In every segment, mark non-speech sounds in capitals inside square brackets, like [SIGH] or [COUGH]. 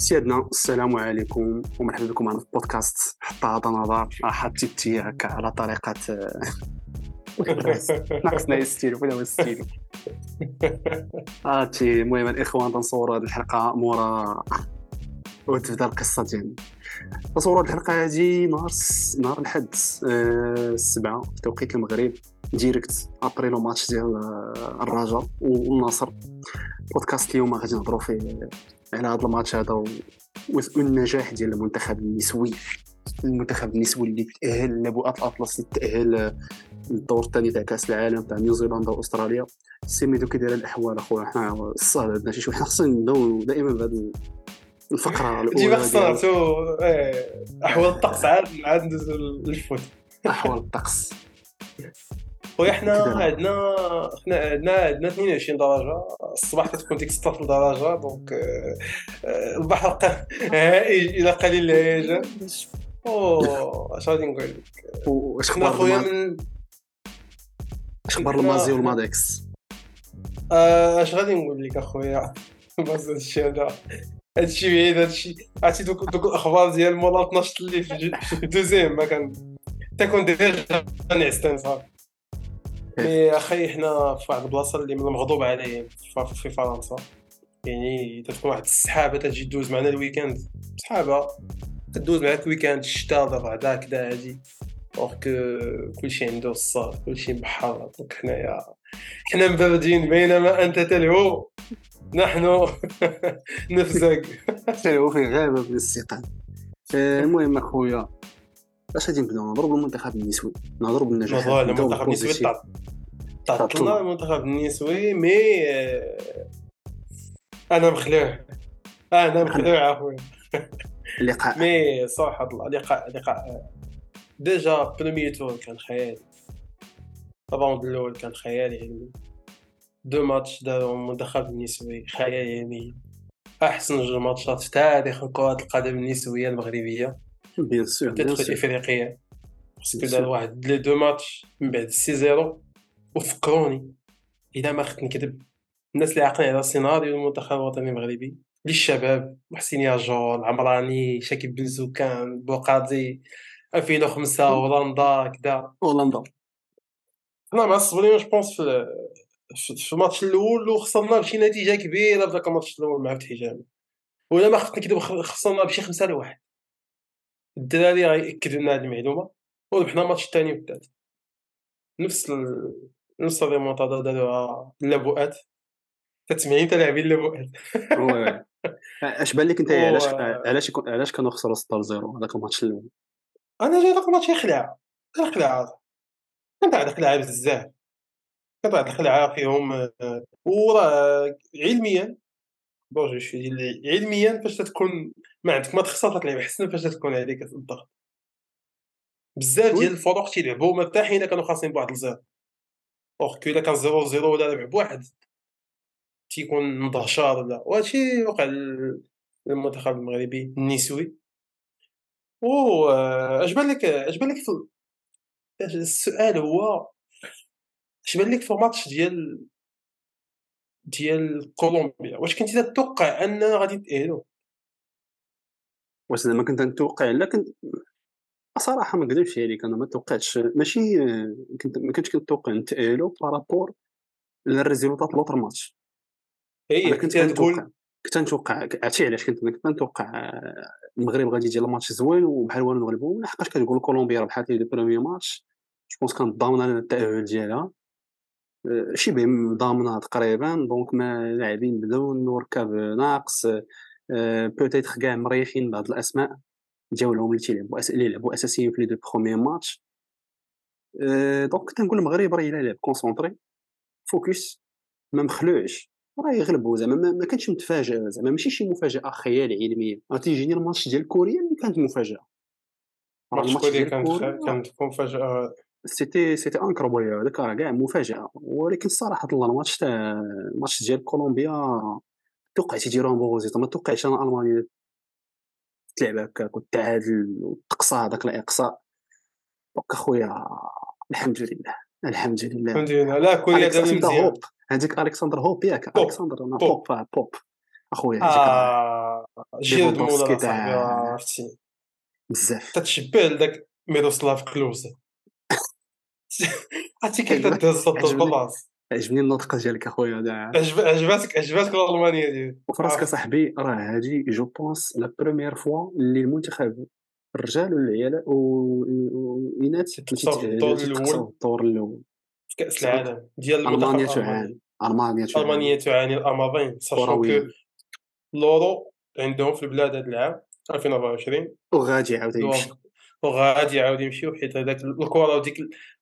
سيادنا السلام عليكم ومرحبا بكم معنا في بودكاست حتى هذا نظر حتى هكا على طريقة [LAUGHS] ناقصنا ال style ولا هو ال style هاتي المهم الاخوان تنصوروا هذه الحلقة مورا وتبدا القصة ديالنا. هذه الحلقة هذه نهار نهار الحد آه، السبعة في توقيت المغرب direct après le match ديال آه، الرجاء والنصر بودكاست اليوم غادي نهضروا فيه على هذا الماتش هذا والنجاح ديال المنتخب النسوي. المنتخب النسوي اللي تأهل لبؤات الاطلس اللي تأهل للدور الثاني تاع كأس العالم تاع نيوزيلندا وأستراليا. سيميدو كي داير الأحوال أخويا حنا الصهد عندنا شي شوية. حنا خصنا نبداو دائما بهذا الفقرة الأولى ديما خصنا إيه، أحوال الطقس عاد عاد ندوزو لل foot. أحوال الطقس. خويا حنا عندنا حنا عندنا عندنا 22 درجة. الصباح كتكون ديك 16 درجة دونك آه، آه، البحر [LAUGHS] هائج إلى قليل الهيجان أو اش غادي نقول لك؟ واش أخبار خويا من اش أخبار المازي والمادكس آه، اش غادي نقول لك اخويا [LAUGHS] بس هادشي هذا هادشي بعيد هادشي عرفتي دوك دوك الأخبار ديال مولا 12 اللي في دوزيام ما كان تكون ديجا نعستان صافي مي أخي حنا في واحد البلاصة اللي مغضوب عليه في فرنسا. يعني تكون واحد السحابة تجي دوز معنا الويكاند سحابة. تدوز معاك ويكاند الشتاء بعدا كدا هادي. اور كلشي عنده الصاد كلشي بحر دونك حنايا حنا مبردين بينما أنت تلهو. نحن [LAUGHS] نفزق تلهو في غابة من [LAUGHS] المهم أخويا اش غادي نبداو نهضروا بالمنتخب النسوي نهضروا بالنجاح المنتخب النسوي طلعنا المنتخب النسوي mais أنا مخلوع. أنا مخلوع اخويا اللقاء mais صراحة الله لقاء لقاء déjà premier tour كان خيالي ال round الأول كان خيالي يعني deux matchs داروا المنتخب النسوي خيالي يعني أحسن جوج ماتشات في تاريخ كرة القدم النسوية المغربية. bien sûr bien sûr الافريقية parce que دار واحد les deux matchs من بعد six zéro وفكروني اذا ما خفت نكذب الناس اللي عاقلين على سيناريو المنتخب الوطني المغربي للشباب محسن ياجور العمراني شاكيب بن زوكان بوقاضي 2005 هولندا كدا. هولندا حنا معصبين je pense في في الماتش الأول وخسرنا بشي نتيجة كبيرة في ذاك الماتش الأول مع فتح جامع ولا ما خفت نكذب خسرنا بشي خمسة لواحد. الدراري غيأكدوا لنا هذه المعلومة وربحنا الماتش الثاني والثالث نفس ال... نفس الريمونتادا داروها اللابؤات 80 تاع لاعبين اللابؤات [LAUGHS] اش بان لك انت علاش علاش علاش كانوا خسروا 6 0 هذاك الماتش الأول أنا جاي داك الماتش خلعه خلعه كانت عندك خلعه بزاف. كانت عندك خلعه فيهم وراه علميا. bon علميا فاش تكون ما عندك ما تخسر تلعب احسن فاش تكون عليك الضغط بزاف ديال الفرق تيلعبوا مرتاحين كانوا خاسرين بواحد ال zéro. اوغ كو الا كان zéro zéro ولا ربح بواحد. تيكون مدهشر ولا وهادشي وقع للمنتخب المغربي النسوي. و اش بان لك اش بان لك السؤال هو اش بان لك في ماتش ديال ديال كولومبيا. واش كنتي تتوقع أن غادي تاهلوا واش زعما كنت نتوقع لا كنت صراحة ما نكذبش عليك أنا ما توقعتش. ماشي كنت ما كنتش كنتوقع نتاهلوا par rapport لل résultat l'autre match. هي كنت تقول كنت نتوقع عرفتي علاش كنت كنت نتوقع المغرب غادي يدير الماتش زوين وبحال والو نغلبو. لحقاش كتقول كولومبيا ربحات les deux premiers matchs je pense كانت ضامنه التاهل ديالها. شبه ضامنه تقريبا donc ما لاعبين بداو الركاب ناقص peut-être كاع مريحين بعض الأسماء ديالهم اللي تيلعبوا اللي لعبوا أساسيين في les deux premiers matchs. donc كنت نقول المغرب راه إلا لعب concentré focus ما مخلوعش راه يغلبوا زعما ما كانش متفاجئ زعما ماشي شي مفاجأة خيال علميا راه تيجيني الماتش ديال كوريا اللي كانت مفاجأة. الماتش ديال كوريا كانت مفاجأة c'était c'était incroyable هذاك راه كاع مفاجاه ولكن الصراحه الله الماتش تاع الماتش ديال كولومبيا توقعت يديروها بوزيطه ما توقعتش أنا ألمانيا تلعب هكاك وتعادل وتقصى هذاك الإقصاء. دونك اخويا الحمد لله الحمد لله. الحمد لله. لا دابا مزيان. هذيك ألكسندر هوب ياك ألكسندر أنا بوب بوب أخويا آه جيرد مولا صاحبي عرفتي. بزاف. تتشبه لذاك ميروسلاف كلوزا [LAUGHS] عرفتي كيف عجبك تدهز صوت عجبني البلاص عجبني النطق ديالك أخويا عجب- عجباتك عجباتك الألمانية ديالي وفراسك. اصاحبي راه هادي جو بونس لا بروميير فوا اللي المنتخب الرجال والعيال والاناث تيتقصاو الدور الأول. في كأس. العالم ديال المنتخب تعاني. ألمانيا تعاني. ألمانيا تعاني l'Allemagne sachant que l'Euro عندهم في البلاد هذا العام 2024 وغادي يعاود يمشي. وغادي يعاود يمشيو حيت هذاك الكرة وديك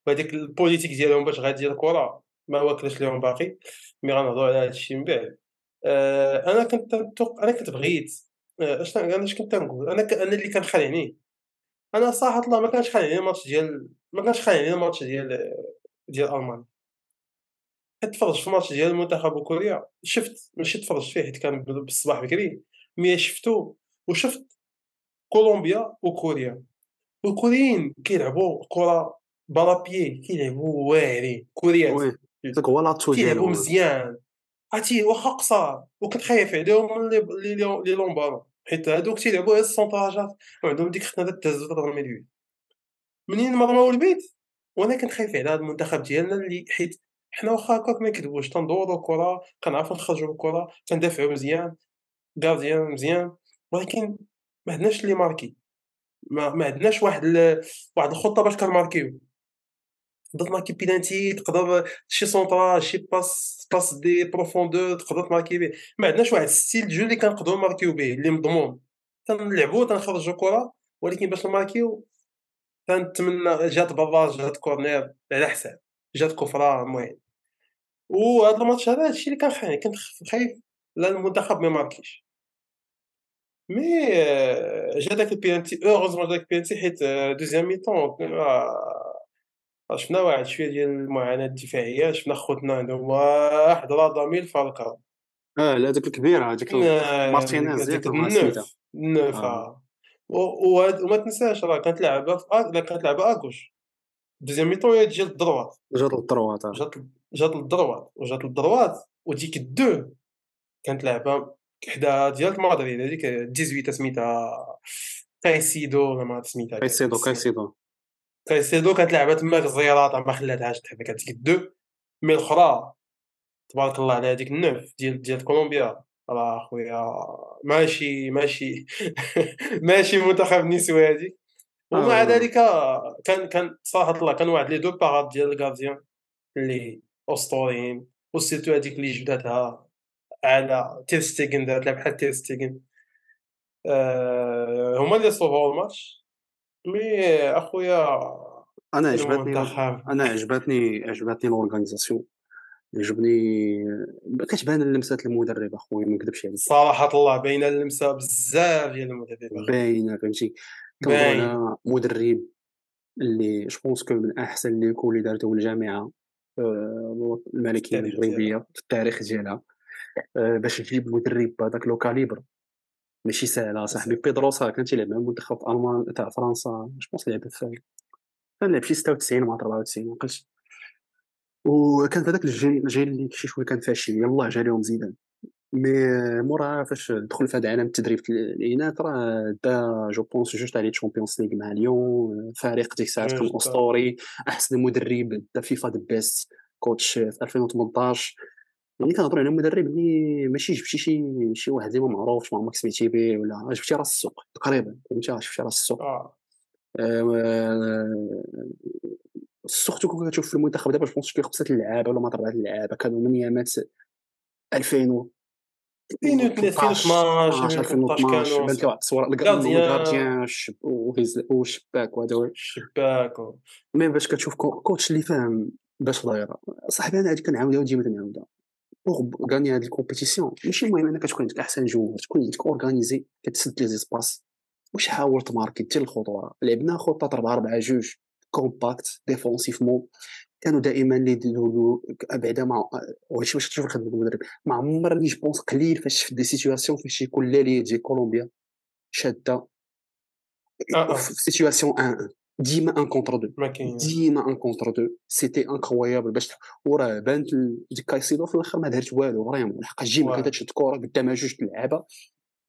وهذيك ال politique ديالهم باش غادي الكره ما واكلش لهم باقي mais غنهضروا على هذا الشيء من بعد. آه، أنا كنت نتوق- أنا كنت بغيت. آه، اش أنا اش كنت نقول؟ أنا ك... أنا اللي كان خانعني أنا صراحة الله ما كانش خانعني الماتش ديال ما كانش خانعني الماتش ديال ديال ألمانيا. حيت تفرجت في الماتش ديال المنتخب وكوريا شفت ماشي تفرجت فيه حيت كان بالصباح بكري مي شفتو وشفت كولومبيا وكوريا. والكوريين كيلعبوا كرة بلا بيي كيلعبوا واعرين كوريات. هو لاتو كيلعبوا ديالهم مزيان. عرفتي واخا قصار. وكنت خايف عليهم من لي لومبارون حيت هادوك تيلعبوا غير السونطاجات وعندهم ديك خطنا تهز وترمي اليد منين ما رماو البيت وأنا كنت خايف على هذا المنتخب ديالنا اللي حيت حنا واخا هكاك ما نكذبوش تندورو الكرة كنعرفو نخرجوا بالكرة تندافعوا مزيان غارديان مزيان. ولكن ما عندناش اللي ماركي. ما, ما عندناش واحد ال... واحد الخطة باش كنماركيو. تقدر تماركي بينانتي تقدر شي centre شي passe passe de profondeur تقدر تماركي به ما عندناش واحد style jeu اللي كنقدروا نماركيو به اللي مضمون. تنلعبوا تنخرجوا كره ولكن باش نماركيو تنتمنى جات براج جات corner على حساب جات كفرة المهم. وهذا الماتش هذا هادشي اللي كان خايف كنت خايف لا المنتخب ما يماركيش. mais آه، جا داك البينالتي heureusement داك البينالتي حيت آه، deuxième mi-temps آه، شفنا واحد شوية ديال المعاناة الدفاعية شفنا خوتنا عندهم واحد راداميل فالكاو آه لا هذاك الكبير هذاك مارتينيز سميتها النوف النوف آه. آه. وما تنساش راه كانت لعبة في لا كانت لعبة آكوش. دوزيام مي طون هي تجي للدروات. جات الدروات آه. جات جات للدروات. وجات للدروات وديك الدو كانت لعبة حدا ديال مدريد هذيك 18 سميتها كايسيدو ولا ما سميتها كايسيدو كايسيدو كايسيدو كانت لعبة تماك زيراطه ما خلاتهاش تحبك هذيك الدو مي الأخرى تبارك الله على هذيك النوف ديال ديال كولومبيا. راه خويا ماشي ماشي [LAUGHS] ماشي منتخب نسوي هذيك ومع آه. ذلك كان كان صراحة الله كان واحد لي دو باراد ديال الكارديان اللي أسطوريين. وسيرتو هذيك اللي جبداتها على تير ستيغن دارت بحال تير ستيغن آه هما اللي صوبوا الماتش. mais أخويا أنا عجبتني أنا عجبتني عجبتني ال organisation عجبني كتبان لمسات المدرب أخويا ما نكذبش عليك. صراحة الله باينة اللمسة بزاف ديال المدرب باينة فهمتي؟ على مدرب اللي je pense que من أحسن les coups اللي دارته الجامعة آه، الملكية المغربية في التاريخ ديالها آه، باش تجيب مدرب بهذاك le calibre ماشي ساهله صاحبي بيدروسا كان تيلعب مع المنتخب ألمان تاع فرنسا je pense لعب في كان لعب شي 96 مع 94 ما عقلتش وكان في هذاك الجيل الجيل اللي شي شوية كان فاشل يلاه جا لهم زيدان. mais موراها فاش دخل في هذا عالم التدريب الاناث راه دا je pense جوج تاع les Champions League مع ليون. فريق ديك الساعات كان اسطوري أحسن مدرب the FIFA the best coach في 2018 يعني كنهضروا على مدرب اللي ماشي جبتي شي شي واحد اللي ما معروفش ما عمرك سمعتي به ولا جبتي راس السوق تقريبا فهمتي؟ شفتي راس السوق؟ آه. surtout quand كتشوف في المنتخب دابا je pense شي خمسه اللعابة ولا ما اربعه اللعابة كانوا من ايامات 2000 و 2012 2012 2013 بان لي واحد الصورة gardien. ال gardien والشباك وهذا هو. الشباك مي باش كتشوف كو- كوتش اللي فاهم باش دايره صاحبي أنا هادي كنعاودها وديما كنعاودها بوغ غاني هاد الكومبيتيسيون ماشي المهم انك تكون عندك احسن جوار تكون عندك اورغانيزي كتسد لي زيسباس واش حاول تماركي دير الخطوره لعبنا خطه 4 4 جوج كومباكت ديفونسيفمون كانوا دائما اللي يديروا بعدا مع وهادشي باش تشوف خدمه المدرب ما عمر اللي جبونس قليل فاش في دي سيتوياسيون فاش يكون لالي تجي كولومبيا شاده. في سيتوياسيون 1 1 ديما ان كونتر دو ديما ان كونتر دو سيتي انكرويابل باش وراه بانت ديك كايسيدو في الآخر ما دارت والو فريمون لحقاش جيما. كانت تشد كره قدامها جوج تلعبها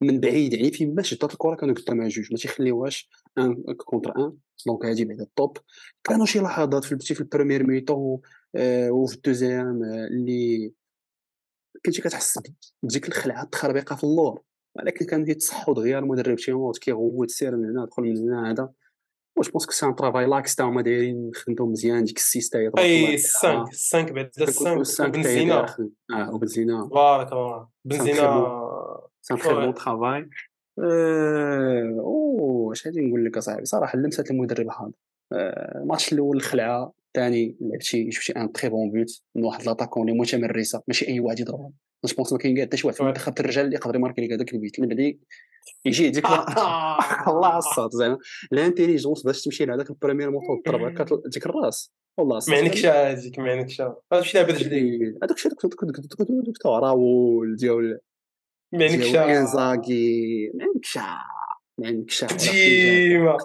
من بعيد يعني فين ما شدات الكره كانوا قدامها جوج. ما تيخليوهاش ان كونتر ان دونك هادي بعدا الطوب. كانوا شي لحظات في في البريمير ميتون آه وفي الدوزيام آه اللي كنتي كتحس بديك الخلعة التخربيقة في اللور. ولكن كان يتصحوا دغيا المدرب تيموت كيغوت سير من هنا دخل من هنا هذا. واش بونس كو سي ان ترافاي لاكس تا هما دايرين خدمتو مزيان ديك تبارك الله اي عليها. السانك السانك بعد السانك السانك تاعي وبنزينا داير خدم. آه وبنزينا بارك الله بنزينا سان تري. بون ترافاي اوه اش غادي نقول لك اصاحبي صراحة لمسات المدرب هذا الماتش الأول الخلعة الثاني لعبتي جبتي ان تري بون بوت من واحد لاطاكون اللي متمرسه ماشي أي واحد يضربها جو بونس ما كاين كاع حتى شي واحد في واه. منتخب الرجال اللي يقدر يماركي لك هذاك البيت. من بعد يجي هذيك [LAUGHS] الله الصاد زعما الانتيليجونس باش تمشي لهذاك البريمير موطور تضرب هكا [LAUGHS] ديك الراس. والله ما عندكش هذيك ما عندكش هذا شي لعبه رجليك هذاك الشيء دوك تاع راول ديال ما عندكش ديال انزاغي ما عندكش ما عندكش ديما.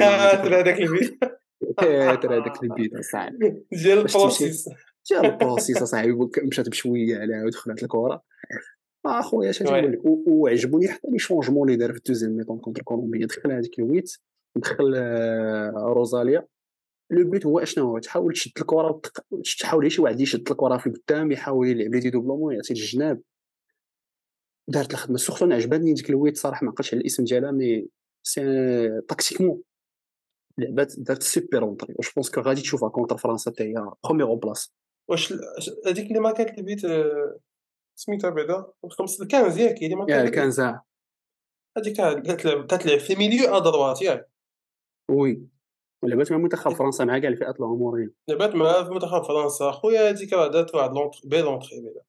خاطر هذاك الفيديو كاتر هذاك البيت اصاحبي ديال. البروسيس. جا البروسيس اصاحبي مشات بشوية عليها ودخلت الكره آه خويا اش. نقول لك وعجبوني حتى لي شونجمون اللي دار في الدوزيام ميطون كونتر كولومبيا دخل هذيك الويت دخل آه، روزاليا لو بيت هو اشنو هو تحاول تشد الكره تحاول شي واحد يشد الكره في القدام يحاول يلعب لي دي دوبلومون يعطي الجناب دارت الخدمه سورتو أنا عجباني ديك الويت صراحة ما عقلتش على الاسم ديالها مي سي تاكتيكمون لعبات دارت سوبر اونطري جو بونس كو غادي تشوفها كونتر فرنسا حتى هي بروميير بلاص واش هذيك اللي ما كانت البيت آه، سميتها بعدا. الخمس الكنز ياك هي اللي ما يا كانت كان زع هذيك تاع- تلعب تلعب في ميليو ادروات ياك. وي. لعبات مع منتخب فرنسا مع كاع الفئات العمريه لعبات مع منتخب فرنسا. خويا هذيك راه دارت واحد لونتر بي لونتري بعدا.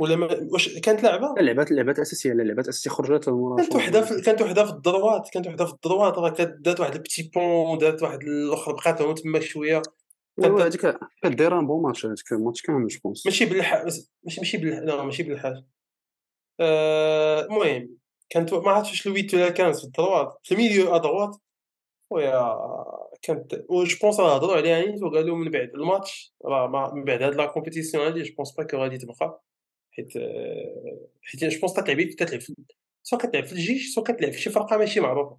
ولا ما واش كانت لعبة؟ اللعبات اللعبات أساسية لا اللعبات أساسية خرجت كانت وحدة في كانت وحدة في الدروات كانت وحدة في الدروات راه دارت واحد البتي بون دارت واحد الأخر بقات تما شوية. هذيك كانت دايره ان بون ماتش هذيك الماتش كامل جو بونس. ماشي بالح ماشي ماشي بالح... لا ماشي بالحاج. آه، المهم كانت ما عرفتش واش لويت ولا كان في الدروات. في الميليو ادروات خويا كانت جو بونس راه هضروا عليها نيت وقالوا من بعد الماتش راه ما- من بعد هاد لا كومبيتيسيون هادي جو بونس با كو غادي تبقى. حيت آه، حيت جو بونس سواء كتلعب في الجيش سواء كتلعب في شي فرقة ماشي معروفة.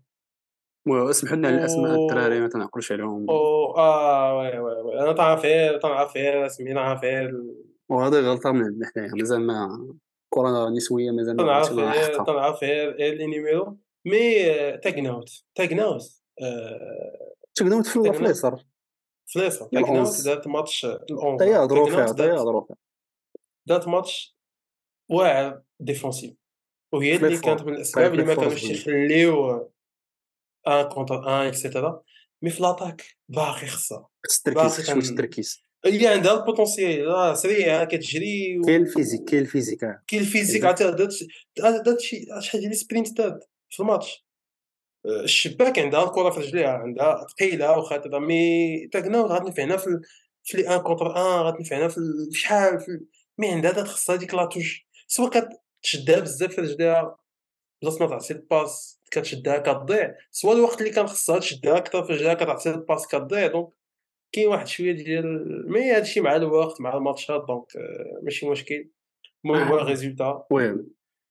اسمحوا لنا على الاسماء الدراري ما تنعقلوش عليهم. أو آه وي وي وي أنا تعرف غير سمينا غير وهذه غلطة من عندنا حنايا مازال ما كره نسوية مازال ما تنعرف عرفتش غير حقها تنعرف غير غير لي نيميرو مي آه، تاكناوت تاكناوت آه، تقدروا في اليسار فليسا الأونز. تاكناوت دارت ماتش الأونز حتى هي هضروا فيها تاكناوت حتى هي دارت- هضروا فيها دارت ماتش واعر défensif. وهي اللي كانت. من الأسباب اللي ما كانوش. يخليو un contre un et cetera mais في l'attaque باقي خصها خص التركيز شوية التركيز هي عندها ال potentiel سريعه كتجري و- كاين ال physique كاين ال physique. كاين ال physique دارت شي شحال ديال sprint دارت في الماتش الشباك عندها الكره في رجليها عندها ثقيله وخاطره mais تاكناوت غتنفعنا في في لي ان كونتر ان غتنفعنا في ال- في شحال في مي عندها دات خصها ديك لاتوش سواء كتشدها بزاف في رجليها بلاص ما تعطي الباس كتشدها كتضيع. سواء الوقت اللي كان خصها تشدها أكثر رجليها كتعطي الباس كتضيع. دونك كاين واحد شوية ديال مي هادشي مع الوقت مع الماتشات دونك آه، ماشي مشكل. المهم هو آه. الريزولتا. المهم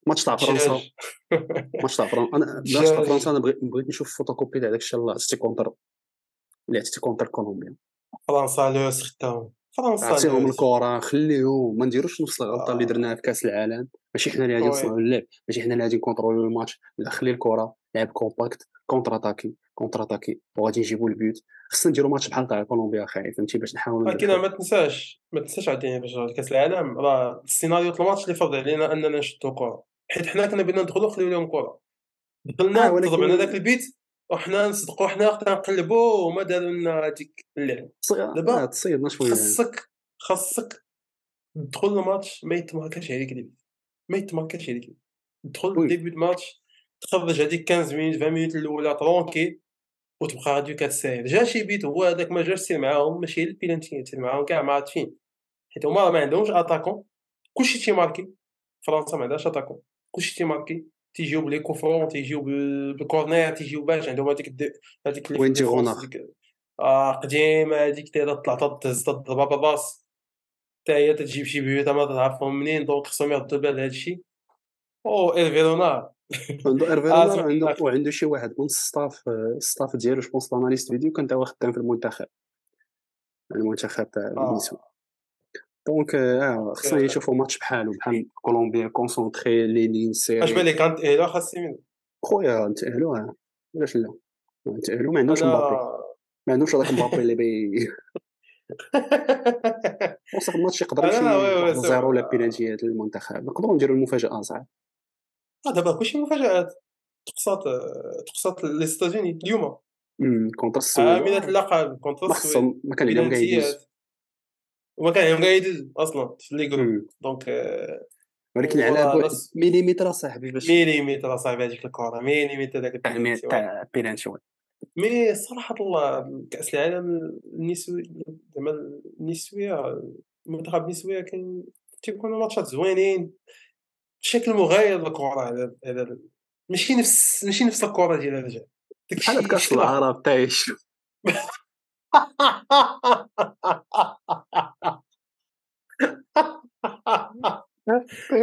ماتش تاع فرنسا. [LAUGHS] ماتش تاع [LAUGHS] فرنسا أنا ماتش تاع. فرنسا أنا بغيت نشوف فوتوكوبي تاع داك الشيء اللي عطيتي كونتر. اللي عطيتي contre كولومبيا. فرنسا لوس خدام فرنسا عطيهم الكرة خليهم. ما نديروش نفس الغلطه اللي آه. درناها في كأس العالم. ماشي حنا اللي غادي. نصنعوا اللعب ماشي حنا اللي غادي ن contrôler الماتش. لا خلي الكرة لعب compact contre-attaquer contre-attaquer وغادي نجيبوا البيوت. خصنا نديروا ماتش بحال تاع كولومبيا خايف فهمتي؟ باش نحاولوا ولكن. ما تنساش ما تنساش عاوتاني باش كأس العالم راه السيناريو الماتش اللي فرض علينا أننا نشدوا كرة. حيت حنا كنا بينا ندخلوا نخليو لهم كرة. دخلنا آه، ولكن- تضربنا داك البيت وحنا نصدقوا حنا وقتها نقلبوا وما داروا لنا هذيك اللعب. تصي- دابا آه، تصيدنا شوية خاصك خاصك تدخل الماتش ما يتماركاش عليك البيت ما يتماركاش عليك تدخل. début الماتش تخرج هذيك 15 minutes 20 minutes الأولى tranquille وتبقى غادي كتساير جا شي بيت هو هذاك ما جاش سير معاهم ماشي البيلانتي سير معاهم كاع ما عارفين حيت هما ما عندهمش attaquants. كلشي تيماركي فرنسا ما عندهاش attaquants. كلشي تيماركي تيجيو ب les coups francs تيجيو بال corner تيجيو باش عندهم هذيك هذيك Wendie Renard آه قديمة هذيك طلع تهز تضربها بالراس حتى هي تجيب شي بيوت ما تعرفهم منين donc خصهم يردوا بال هذا الشيء و Hervé Renard عنده [LAUGHS] Hervé Renard عنده وعنده شي واحد من ال staff ال staff ديالو je pense l'analyste vidéo كان تا هو خدام في المنتخب. المنتخب تاع النسوان. donc آه خصنا نشوفوا ماتش بحالو بحال كولومبيا concentrés لين سيري اش بالك غنتأهلوا خاصي من خويا نتأهلوا علاش لا؟ نتأهلوا ما عندوش مبابي. ما عندوش هذاك مبابي اللي بي [LAUGHS] [LAUGHS] وصف الماتش يقدر يمشي zéro ولا بينالتيات للمنتخب نقدروا نديروا المفاجأة صعب دابا كلشي مفاجآت. تقصات تقصات les États-Unis اليوم contre السويد. عاملة اللقب contre السويد. ما كان عليهم كاع وما كان عليهم كاع يدوز أصلا في les groupes donc ولكن على ميليمتر اصاحبي باش ميليمتر اصاحبي هذيك الكرة. ميليمتر داك تاع penalty mais صراحة الله كأس العالم النسوي زعما النسوية المنتخب النسوية كان تيكونوا ماتشات زوينين بشكل مغاير للكرة هذا ماشي نفس ماشي نفس الكرة ديال الرجال بحال كأس العرب تعيش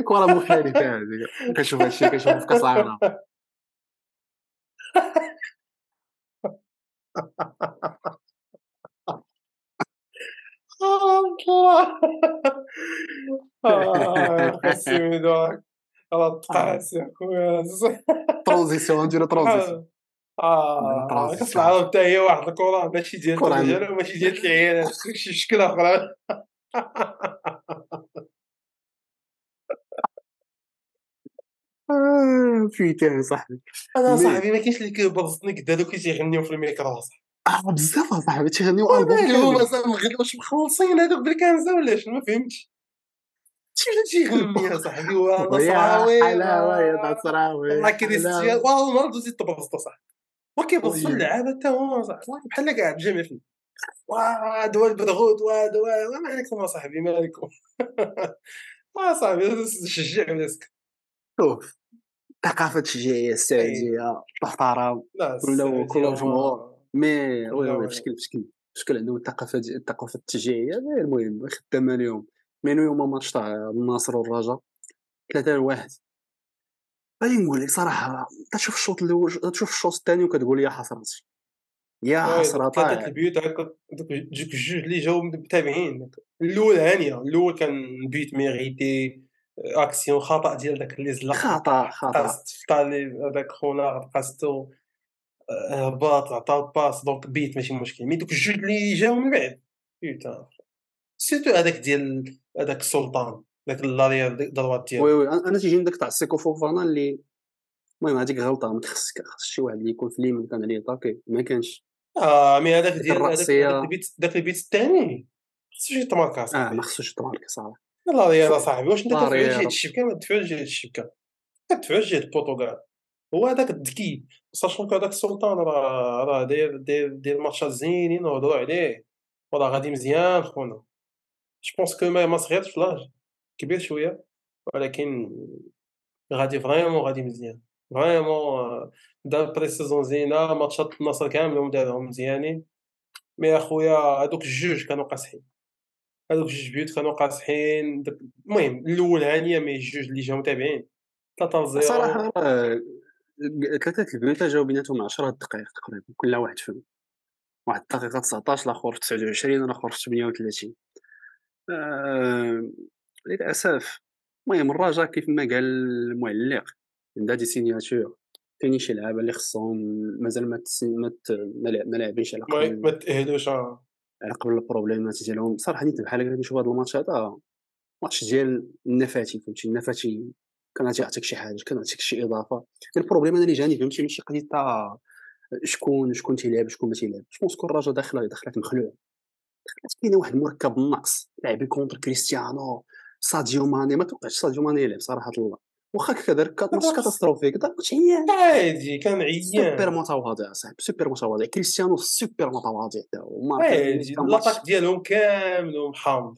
كره مختلفه هذه كنشوف هادشي كنشوف في كأس العرب. خاصني دوك قاسي خويا transition نديرو transition آه كاس العالم حتى هي واحد الكره ماشي ديال الرجال وماشي ديال العيالات شي شكل اخر فيتان صاحبي. أنا صاحبي ما كاينش اللي كيبرزطني قد هذوك اللي تيغنيو في الميكرو صاحبي. آه بزاف اصاحبي تيغنيو ألبوم مالهم اصاحبي واش مخلصين هذوك بالكنزة ولا شنو؟ ما فهمتش. شي تيغني اصاحبي [LAUGHS] نصراوي حلاوة يا نصراوي الله كريستيان والله ما دوزي تبرزط اصاحبي وكيبرزطوا اللعابة حتى هما صاحبي. بحال كاع بجميع ما عليكم ما عليكم. ما صاحبي شجع شوف. الثقافه التشجيعيه السعودية تحترم كل كل جمهور. مي وي وي بشكل بشكل بشكل عندهم الثقافة الثقافة التشجيعيه المهم خدامة اليوم. مينو يوم ماتش تاع النصر والرجاء ثلاثة لواحد. غادي نقول لك صراحة تشوف الشوط الأول تشوف الشوط الثاني وكتقول يا حسرتي يا حسرة ثلاثة البيوت هكا دوك الجوج اللي جاو متابعين. الأول هانية الأول كان بيت mérité action خطا ديال داك اللي زلق. خطا خطا هذاك خونا قاستو هبط عطاو passe donc بيت ماشي مشكل. mais دوك الجوج اللي جاو من بعد. بيتا سيرتو هذاك ديال هذاك السلطان داك اللاريير دروات ديالو. وي وي. أنا تيجيني داك تاع سيكو فوفانا اللي المهم هذيك غلطة ما خص شي واحد اللي يكون في ليمن كان عليه طاكي ما كانش. آه مي هذاك ديال هذاك البيت داك البيت الثاني. خصو يتماركا آه ما خصوش يتماركا صراحة. لا يا صاحبي واش أنت تدفع جهه الشبكة؟ ما تدفعش جهه الشبكة. كتدفع جهه البرتغال هو هذاك الذكي. sachant هذاك السلطان راه راه داير داير داير ماتشات زينين نهضروا عليه. وراه غادي مزيان خونا. je pense que ما صغيرش في l'âge كبير شوية. ولكن غادي vraiment غادي مزيان. vraiment دار pré-saison زينة ماتشات النصر كاملهم دارهم مزيانين. mais أخويا هذوك الجوج كانوا قاصحين. هذوك جوج بيوت كانوا قاصحين المهم الأول هانيه mais جوج اللي جاو متابعين 3 0 صراحة ثلاثة البيوت جاو بيناتهم 10 دقائق تقريبا كل واحد فيهم. واحد الدقيقة 19 الآخر في 29 والاخر في 38 آه... للأسف. المهم الرجاء كيف ما قال المعلق عندها des signatures. كاينين شي لعابة اللي خصهم مازال ما ما لاعبينش على قبل ما تأهلوش على قبل البروبليمات ديالهم صراحة نيت بحال هكا نشوف هذا الماتش هذا. ماتش ديال النفاتي فهمتي النفاتي كان غيعطيك شي حاجة كان غيعطيك شي إضافة. ال problème أنا اللي جاني فهمتي ماشي قضية تاع شكون شكون تيلعب شكون ما تيلعب. je pense الراجل داخلة دخلت مخلوع دخلت كاينة واحد المركب النقص لاعبين contre كريستيانو ساديو ماني. ما توقعش ساديو ماني يلعب صراحة الله. واخا هكا دار كات ماتش catastrophique ماتش عيان عادي كان عيان سوبر متواضع صاحبي سوبر متواضع. كريستيانو سوبر متواضع حتى هو عادي l'attaque ديالهم كاملهم حامض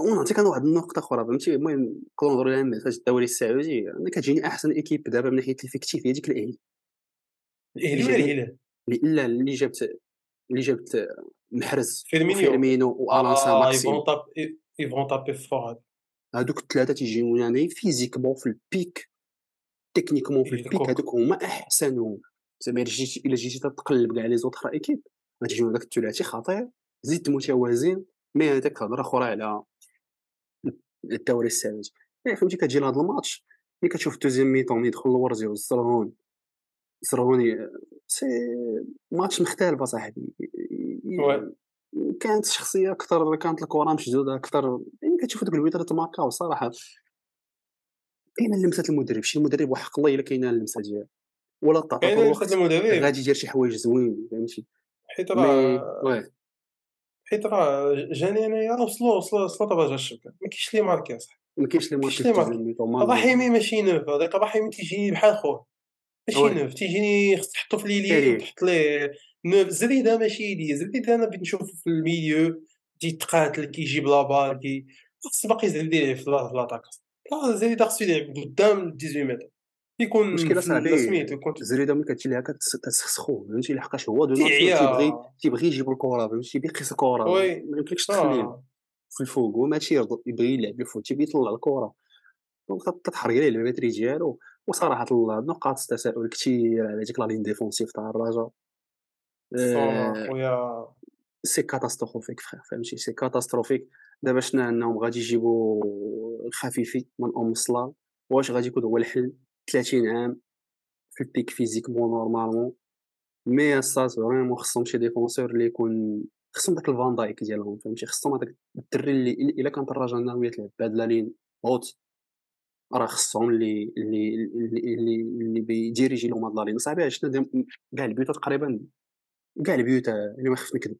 ونعطيك أنا واحد النقطة أخرى فهمتي؟ المهم نقدروا نهضروا على فاش الدوري السعودي أنا كتجيني أحسن ايكيب دابا من ناحية الفيكتيف هي ديك الإهلي الإهلي. ولا الهلال لا اللي جابت اللي جابت محرز فيرمينيو. وفيرمينو وآلان سان آه ماكسيم يفون تابي فور هادوك الثلاثه تيجيو يعني فيزيكمون في البيك تكنيكمون في البيك. هادوك هما احسنهم زعما إلا جيتي إلا جيتي تقلب كاع les autres équipes غتجيو هذاك الثلاثي خطير زيد متوازن mais هذاك هضره أخرى على الدوري السعودي يعني فهمتي كتجي لهاد الماتش ملي كتشوف ال deuxième mi-temps ملي يدخل الورزي والزرهون زرهوني c'est match مختلف أصاحبي. كانت شخصية أكثر كانت الكره مشدودة أكثر. يعني كتشوف دوك الويتر تماركاو الصراحه كاينة لمسة المدرب شي مدرب وحق الله إلا كاينة اللمسة ديالو. ولا تعطى لمسة المدرب. غادي يدير شي حوايج زوين فهمتي؟ حيت راه حيت راه جاني أنايا راه وصلوا وصلوا وصلوا دابا الشبكه ما كاينش اللي ماركي اصاحبي ما كاينش كاينش ماركي رحيمي ماشي neuf هذاك رحيمي تيجيني بحال خوه. ماشي. neuf تيجيني خص تحطو في ليلي. وتحط ليه زريده ماشي لي زريده أنا بغيت نشوفو في ال milieu تيتقاتل كيجيب la balle كي خص باقي زريده يلعب في لا- في l'attaque لا زريده خصو يلعب قدام 18 متر. يكون المشكلة في صاحبي سميتو زريده ملي كتجي ليها كتس- كتسخسخو فهمتي؟ لحقاش هو دو تيبغي تيبغي يجيب الكره فهمتي؟ تيبغي يقيس الكره. ما يمكنلكش تخليه آه في الفوق هو ماشي يرضى يبغي يلعب ال foot تيبغي يطلع الكره تتحرق عليه ال batterie ديالو وصراحة نقاط التساؤل كثير على ديك la ligne défensive تاع الرجاء. آه، c'est catastrophique فخير فهمتي c'est catastrophique دابا شنا انهم غادي يجيبوا الخفيفي من ام الصلاه واش غادي يكون هو الحل 30 عام في ال pic physiquement normalement mais الساس vraiment خصهم شي défenseur اللي يكون خصهم داك الفان دايك ديالهم فهمتي خصهم هذاك الدري اللي الا كانت الرجاء ناويه تلعب بهاد la ligne haute راه خصهم اللي اللي اللي اللي, اللي بيديريجي لهم هاد la ligne صاحبي شنا كاع البيوت تقريبا كاع البيوت اللي ما خفت نكذب.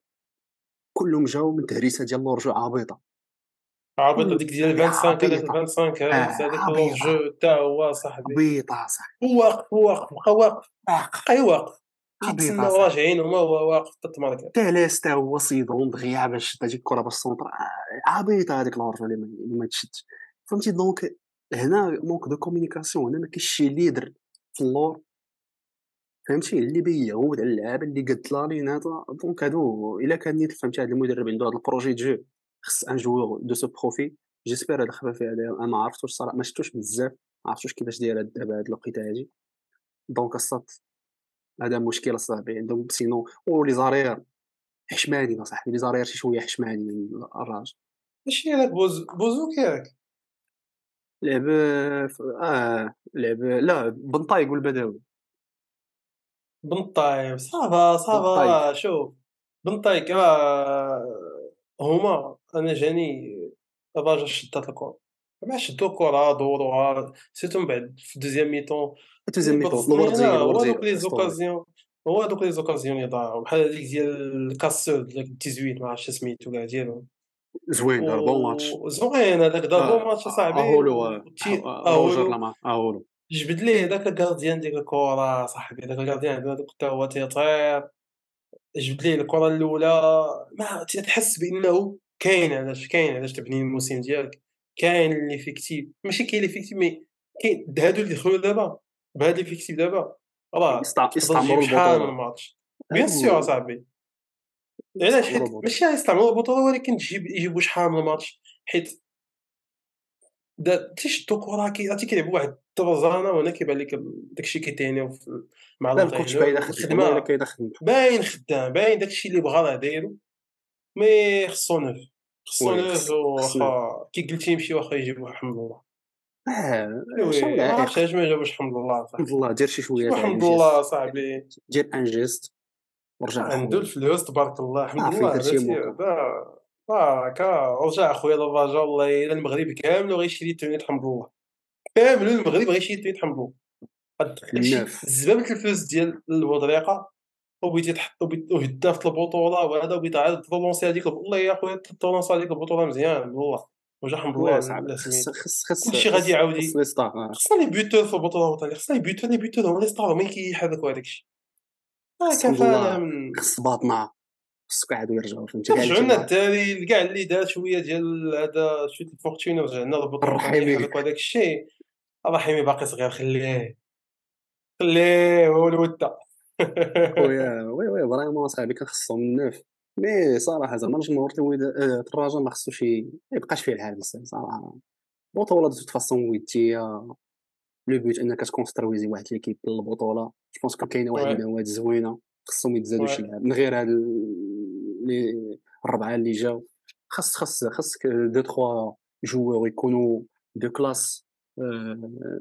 كلهم جاو من تهريسة ديال l'hors-jeu عبيطه عابط هذيك ديال 25 هذاك عبيطة. 25 هذاك آه، هذاك عبيطة. جو تا هو صاحبي. عبيطه صاحبي. هو واقف هو واقف بقى واقف. بقى واقف. صاحبي. راجعين هما هو واقف تتماركا تالاس تا هو صيدون دغيا باش شد هذيك الكره باش ال centre آه، عبيطه هذيك l'hors-jeu اللي ما اللي ما تشدش. فهمتي؟ donc هنا manque de communication هنا ما كاينش شي leader في اللور. فهمتي؟ اللي بيعود على اللعابه اللي قد la ligne هذا donc هادو إلا كان نيت فهمتي هذا المدرب عنده هذا ال projet donc خص un joueur de ce profil. j'espère هذا الخفافي هذا أنا ما عرفتوش صراحة ما شفتوش بزاف ما عرفتوش كيفاش داير هاد- دابا هاد الوقيتة هادي. donc الصاد هذا مشكل صاحبي. عندهم sinon و les arrières حشماني اصاحبي les arrières شي شوية حشماني الراجل. ماشي هذاك بوز بوزوك ياك لعب آه لعب لا بنطاي يقول بنطاي صافا صافا. شوف. بنطايك راه هما أنا جاني الرجا شدات الكره مع شدو الكره دوروها سيتو من بعد في دوزيام ميتون توزيام ميتون هو دوك لي. زوكازيون هو دوك لي زوكازيون اللي ضاعوا بحال هذيك ديال الكاسور ديال 18 ما عرفتش سميتو كاع ديالهم زوين دار bon match. زوين هذاك دار bon match اصاحبي أهولو أهولو. جبد ليه داك ال gardien ديال الكره صاحبي داك ال gardien عندنا حتى هو تيطير. جبد ليه الكرة الأولى ما تحس بأنه كاين علاش كاين علاش تبني الموسم ديالك. كاين l'effectif ماشي كاين l'effectif mais كاين هادو اللي دخلوا دابا بهاد l'effectif دابا. راه يستع- تقدر يستعمروا تجيب شحال من ماتش. bien sûr اصاحبي علاش؟ حيت يستعمروا. ماشي يستعملوا البطولة ولكن تجيب يجيبوا شحال من ماتش. حيت دا تيشدوا كره كي كيلعبوا واحد الطرزانه وهنا كيبان لك داكشي كيتينيو في- مع لا ال coach باين خدمة الا الخدمه كاين خدمة؟ باين خدام باين داكشي اللي بغا راه دايرو mais خصو neuf خصو neuf واخا كي قلتي يمشي واخا يجيبو الحمد لله. آه ما جابوش الحمد لله صاحبي. الحمد لله دير شي شوية الحمد. لله صاحبي. دير un geste ورجع عنده. الفلوس تبارك الله الحمد لله دا هاكا رجع خويا للرجاء والله الا المغرب كامل غيشري التونيت الحمد لله كامل المغرب غيشري التونيت الحمد لله هادشي ناف. زبابه الفلوس ديال البودريقه وبغيتي تحط وهدا في البطوله وهذا وبغيت عاد ترونسي هذيك والله يا خويا ترونسي هذيك البطوله مزيان والله وجا الحمد لله لا على صعب خص خص كلشي غادي يعاود. خصنا لي بيوتور في البطوله الوطنيه خصنا لي بيوتور لي بيوتور هما لي ستار هما اللي كيحركوا هذاك الشيء خص الحمد خصك يعاودوا يرجعوا فهمتي؟ رجعوا لنا الدراري كاع اللي دار شوية ديال هذا شوية الفورتون رجعنا ربطوا الرحيمي. هذاك الشيء. الرحيمي باقي صغير خليه خليه هو الوده [LAUGHS] خويا وي وي فريمون صاحبي كان خصهم النوف مي صراحة زعما الجمهور الوداد الدراجه ما خصوش يبقاش فيه الحال بزاف صراحة. البطوله دو فاسون وديه لو بوت أنك تكونسترويزي واحد ليكيب للبطولة. جو بونس كون كاينة واحد. المواد زوينة. خصهم يتزادوا شي. لعب من غير هاد لي الربعة اللي جاو. خاص خاص خاصك deux trois joueurs يكونوا de classe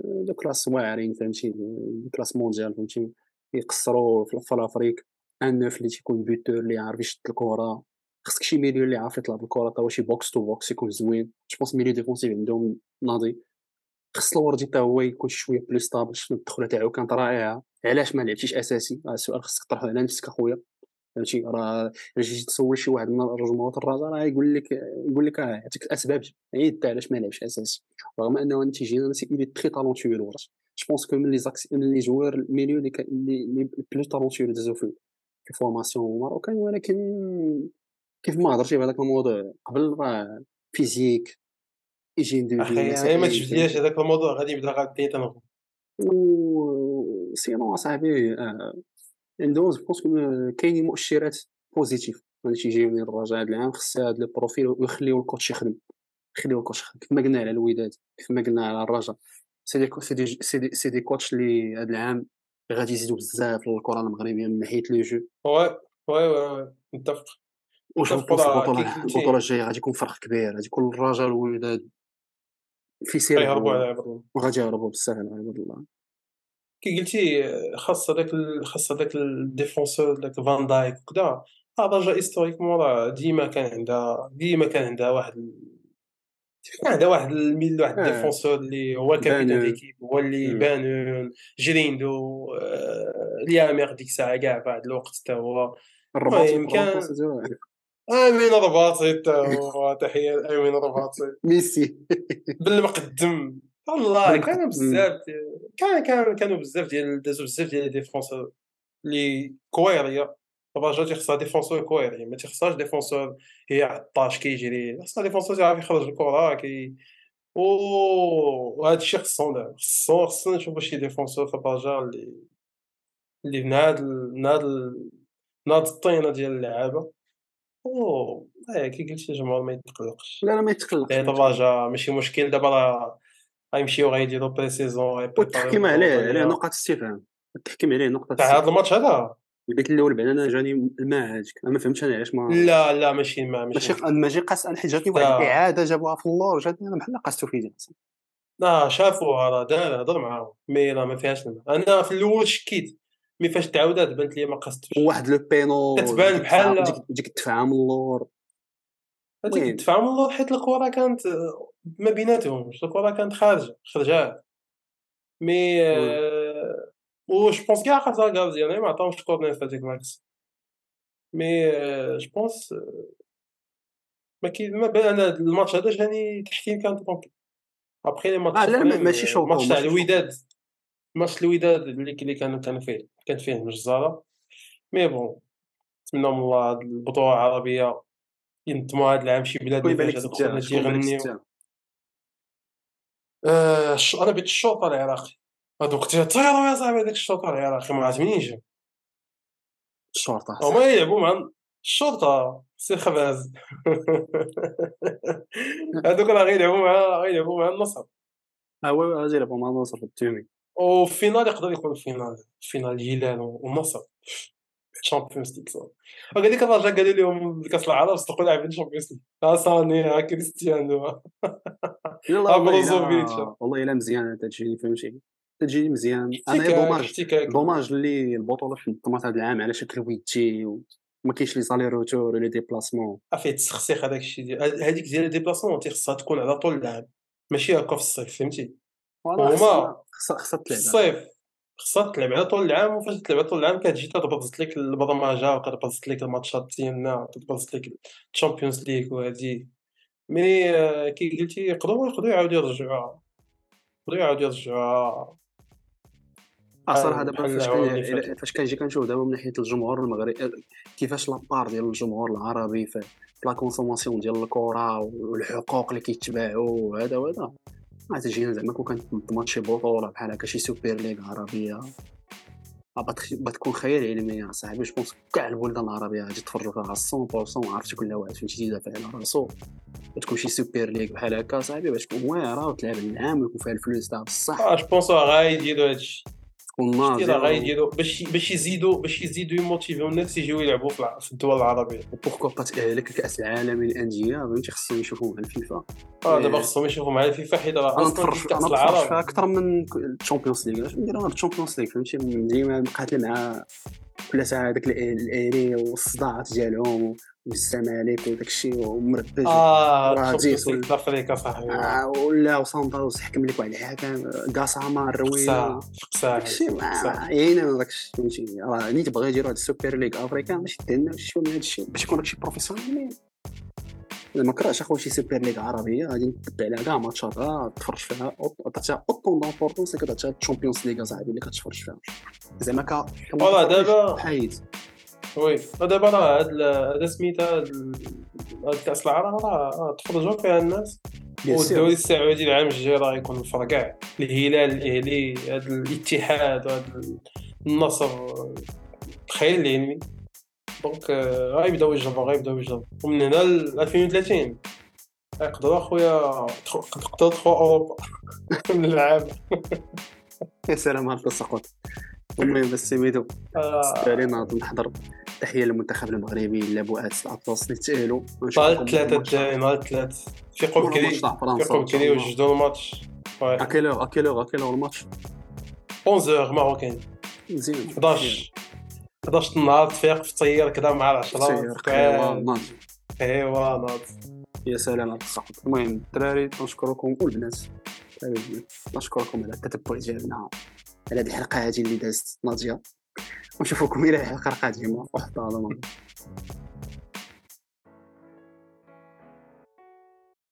de classe واعرين فهمتي de classe mondiale فهمتي. يقصروا في الأفريق. un neuf اللي تيكون buteur اللي عارف يشد الكرة. خصك شي milieu اللي عارف يطلع بالكرة تا هو شي box to box يكون زوين. je pense milieu défensif عندهم ناضي. خص الوردي تا هو يكون شوية plus stable الدخله تاعو كانت رائعة. علاش ما لعبتيش أساسي؟ هذا السؤال خصك تطرحه على نفسك أخويا. فهمتي؟ راه جيتي تسول شي واحد من الجمهور الرجاء راه يقول لك يقول لك راه يعطيك الاسباب عيد علاش ما لعبش أساسي. رغم أنه أنت تيجينا ناس اللي تري تالونتيو الورد جو بونس كو من لي زاكس من لي جوار الميليو اللي كان- اللي بلو تالونتيو اللي دازو في الفورماسيون ماروكان ولكن كيف ما هضرتي بهذاك الموضوع؟ قبل راه فيزيك ايجين دو أخي ما تجبديهاش هذاك الموضوع غادي يبدا غادي تنغ و sinon اصاحبي آه، عندهم je pense كاينين مؤشرات positifs. غادي تيجيو من الرجاء هذا العام خص هذا ال profil ويخليو ال coach يخدم. يخليو ال coach يخدم. كما قلنا على الوداد كما قلنا على الرجاء c'est des c'est des c'est des, coachs اللي هذا العام غادي يزيدوا بزاف للكره المغربية من ناحية le jeu. oui oui oui متفق راه البطوله البطوله الجاية غادي يكون فرق كبير. غادي يكون الرجاء والوداد في سير وغادي يهربوا بزاف على عباد الله. كي قلتي خاص هذاك خاص هذاك ال défenseur داك فان دايك وكذا راه رجاء historiquement راه ديما كان عندها ديما كان عندها واحد كان عندها واحد الميل واحد آه. ال défenseur اللي هو ال capitaine. d'équipe هو اللي. بانون جريندو آه، ليامير ديك الساعة كاع في واحد الوقت حتى هو المهم كان-. آمين رباطي حتى هو تحية لامين رباطي ميسي بالمقدم والله. كانوا بزاف كان كان كانوا بزاف ديال دازوا بزاف ديال les défenseurs اللي guerriers الرجاء تيخصها défenseur guerrier ما تيخصهاش défenseur هي عطاش كيجري. خصها défenseur يعرف يخرج الكرة كي وهذا الشيء خصهم دابا خصهم خصنا نشوفوا شي défenseur في الرجاء اللي اللي من هاد من هاد ال- من هاد الطينة ديال اللعابة. و آه كي قلتي الجمهور ما يتقلقش. لا لا ما يتقلقش الرجاء ماشي مشكل. دابا راه غيمشيو غيديروا pré-saison والتحكيم عليه عليه نقاط استفهام التحكيم عليه نقطة تاع هذا الماتش هذا؟ البيت الأول بعد أنا جاني la main ما فهمتش أنا علاش ما لا لا ماشي ما ماشي. ماشي قاس أنا حيت جاتني. واحد الإعادة جابوها في اللور جاتني أنا بحال قاستو في يدي لا شافوها راه دار هضر معاهم. مي راه ما فيهاش الماء أنا في الأول شكيت. مي فاش تعاودات بانت لي ما قصدتش وواحد لو بينو كتبان بحال- ديك الدفاع من اللور هذيك؟ الدفاع من اللور حيت الكره كانت ما بيناتهمش الكره كانت خارجة خرجات مي آه، وش بونس كاع عقلتها غارديان ما عطاهمش كورنير في هذيك ماكس مي جو بونس ما كي ما بان أنا الماتش هذا جاني التحكيم كان طونكي ابخي لي ماتش لا، ماشي شوطو، الماتش تاع. الوداد. ماتش الوداد اللي اللي كانوا كانوا فيه كانت فيه مجزره مي بون نتمنى من الله هاد البطولة العربية ينظموا هاد العام شي بلاد اللي تيغنيو آه، أنا بيت الشرطه العراقي. هادوك تيطيروا يا صاحبي هذاك الشرطه العراقي ما عرفت منين جا. الشرطة هما يلعبوا مع الشرطة سي خباز. [LAUGHS] هادوك راه غيلعبوا مع غيلعبوا مع النصر. آه oui غادي يلعبوا مع النصر في ال demi وفي ال finale يقدر يكون finale finale الهلال والنصر Champions League وقال لك الرجاء قالوا لهم كاس العرب صدقوا لاعبين Champions League ها ماني ها كريستيانو ها. لا والله بروزوفيتش. والله الا مزيان تجيني فهمتي تجيني مزيان أنا dommage dommage اللي البطوله تنظمت هذا العام على شكل ودي وما كاينش les aller-retour ولا déplacements فيه تسخسيخ هذاك الشيء ديال هذيك ديال ال déplacement تيخصها تكون على طول العام ماشي هكا في الصيف فهمتي هما- خصها- تلعب الصيف خصها تلعب على طول العام وفاش تلعب على طول العام. كتجي تبرزت لك البرمجه وكتبرزت لك الماتشات ديالنا كتبرزت لك ال Champions League وهادي. mais آه، كي قلتي يقدروا يقدروا يعاودوا يرجعوها يقدروا يعاودوا يرجعوها آه صراحة دابا بحال فاش كنجي كنشوف دابا من ناحية الجمهور المغربي كيفاش la part ديال الجمهور العربي في في la consommation ديال الكرة والحقوق اللي كيتباعوا وهذا وهذا. ما تجينا زعما كون كنتنظم شي بطوله بحال هكا شي super league عربية. بتخ- بتكون خيال علمي صاحبي pense كاع البلدان العربية غادي تفرجوا فيها على 100% وعرفتي كل واحد فين تيدافع على راسو. بتكون شي super league بحال هكا صاحبي باش تكون واعرة وتلعب العام ويكون فيها الفلوس تاع بصح. je pense غايديروا هادشي ناضيه راه غايديروا باش باش يزيدوا باش يزيدوا يموتيفيو الناس يجيو يلعبوا في الدول العربية. pourquoi pas تأهلك لكأس العالم للأندية فهمتي؟ خصهم يشوفوا مع الفيفا. آه دابا إيه. خصهم يشوفوا مع الفيفا حيت راه أنا أصلا نتفرج كأس أنا نتفرج العرب. أكثر من ال Champions League. اش ندير أنا ال Champions League فهمتي؟ ديما مقاتل مع كل ساعة داك الاهلي والصداعات ديالهم والزمالك وداك الشيء ومربج آه برازيل شوف في افريقيا صاحبي. آه، ولا وصان داوز حكم لك واحد الحكم ساعه داكشي ما صح. عينا داكشي فهمتي. راه نيت بغا يديروا هاد ال super league africaine باش لنا شي من هادشي باش يكون داكشي professionnel ما كرهش أخويا شي super league عربيه غادي نتبع لها كاع ماتشاتها تفرج فيها. تعطيها autant d'importance اللي كتعطيها ال Champions League صاحبي اللي كتفرج فيها. زعما ك والله دابا- حيد oui. ودابا راه هاد هذا سميتها هاد هاد كأس العرب. راه تخرجوا فيها الناس. والدوري السعودي العام الجاي راه يكون الفرقع الهلال الأهلي هاد الاتحاد وهاد النصر. الخيال العلمي. donc آه، غيبدأو يجربوا غيبدأو يجربوا. ومن هنا ل 2030 يقدروا أخويا تخ- تقدروا تدخلوا أوروبا. [LAUGHS] من العام. يا سلام على التساقط. المهم بس سميتو. بالي ناض نحضر تحية للمنتخب المغربي اللابؤات الاطلس اللي تاهلوا نهار الثلاثة الجاي نهار الثلاث فيقوا بكري فيقوا بكري وجدوا الماتش. اكيلور اكيلور اكيلور الماتش. 11 ماروكان مزيان 11 11 النهار تفيق في الطيار كذا مع العشرة. سير قهوة، ناض. أيوا ناض يا سلام على التساقط المهم الدراري نشكركم والبنات. نشكركم على التتبع ديالنا على هذه الحلقة. هذه اللي دازت ناضية. ونشوفكم إلى الحلقة القادمة. واحد العظمه